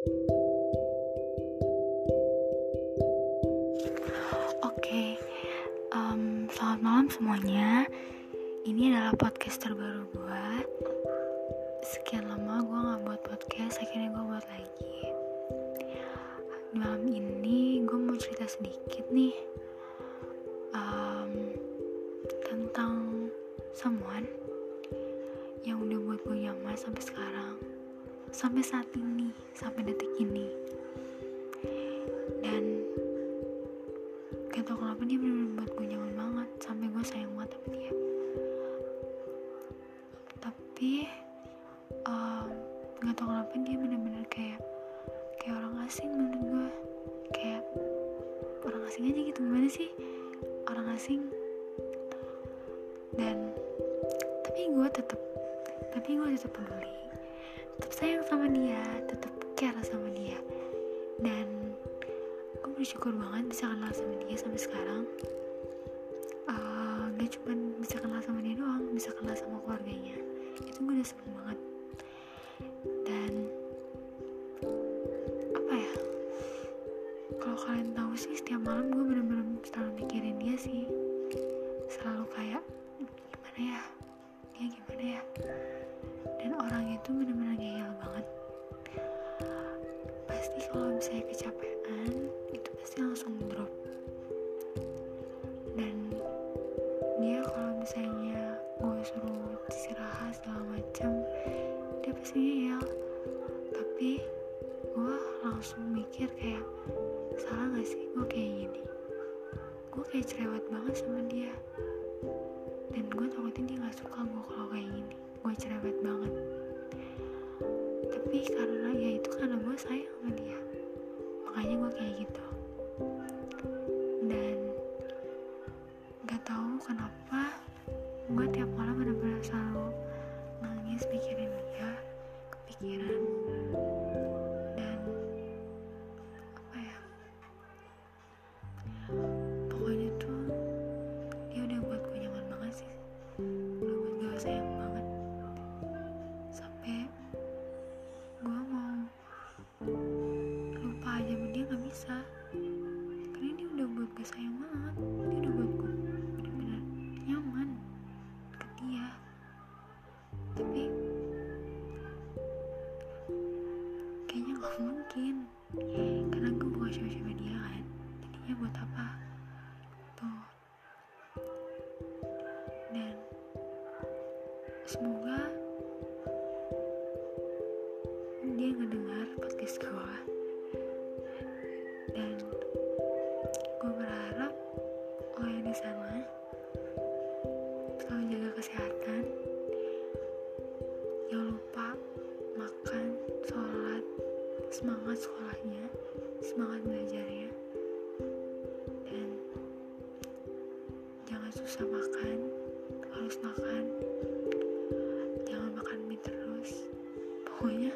Oke, selamat malam semuanya. Ini adalah podcast terbaru gue. Sekian lama gue gak buat podcast, akhirnya gue buat lagi. Malam ini gue mau cerita sedikit nih um, tentang someone yang udah buat gue nyaman sampai sekarang, sampai saat ini, sampai detik ini. Dan gak tau kenapa dia bener-bener buat gue nyaman banget sampai gue sayang banget sama dia. Tapi um, gak tau kenapa dia bener-bener kayak kayak orang asing menurut gue. Kayak orang asing aja gitu gimana sih? Orang asing. Dan tapi gue tetap tapi gue tetap peduli tetap sayang sama dia tetap care sama dia. Dan gue bersyukur banget bisa kenal sama dia sampai sekarang. Uh, gak cuma bisa kenal sama dia doang bisa kenal sama keluarganya. Itu gue udah seneng banget. Dan apa ya? Kalau kalian tahu sih setiap malam gue bener-bener selalu mikirin dia sih. Selalu kayak dan orang itu bener-bener ngeyel banget. Pasti kalau misalnya kecapean itu pasti langsung drop. Dan dia kalau misalnya gue suruh istirahat segala macam dia pasti ngeyel. Tapi gue langsung mikir kayak salah gak sih gue kayak gini? Gue kayak cerewet banget sama dia. Dan gue takutnya dia gak suka gue kalau tahu kenapa gue tiap malam benar-benar selalu nangis mikirin dia kepikiran. Dan apa ya? Pokoknya tuh dia udah buat gue nyaman banget sih. Udah buat gue sayang gak mungkin. Karena gue bukan siapa-siapa dia kan. Jadinya buat apa? Tuh. Dan semoga dia ngedengar podcast gue dan gue berharap lo yang di sana selalu jaga kesehatan. Jangan lupa semangat sekolahnya semangat belajarnya. Dan jangan susah makan harus makan. Jangan makan mie terus. Pokoknya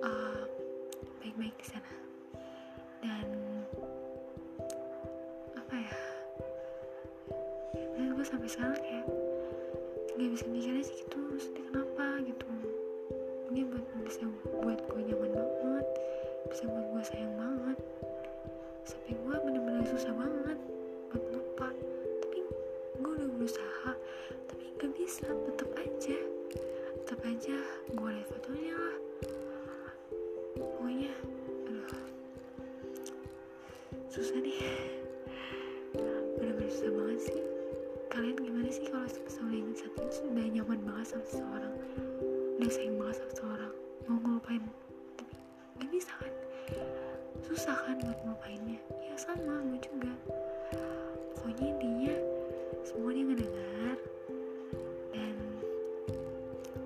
uh, baik-baik di sana. Dan apa ya? Dan gue sampai sekarang kayak nggak bisa mikir aja gitu maksudnya kenapa? gitu bisa buat gue nyaman banget bisa buat gue sayang banget. Sampai gue bener-bener susah banget buat lupa. Tapi gue udah berusaha tapi nggak bisa tetap aja tetap aja gue liat fotonya. Lah pokoknya aduh susah nih. Bener-bener susah banget sih. Kalian gimana sih kalau misalnya satu sudah nyaman banget sama seseorang? Udah sayang banget sama seseorang mau ngelupain. Tapi gak bisa kan susah kan buat ngelupainnya. Ya sama gue juga. Pokoknya intinya semua dia ngedengar dan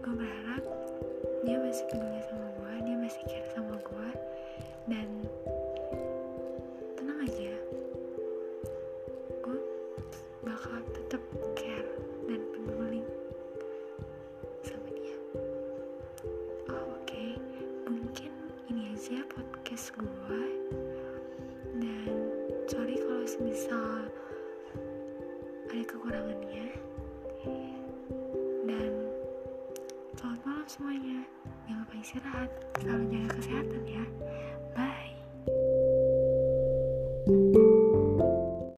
gue berharap dia masih peduli sama gue dia masih care gue dan sorry kalau semisal ada kekurangannya. Dan selamat malam semuanya. Jangan lupa istirahat. Selalu jaga kesehatan ya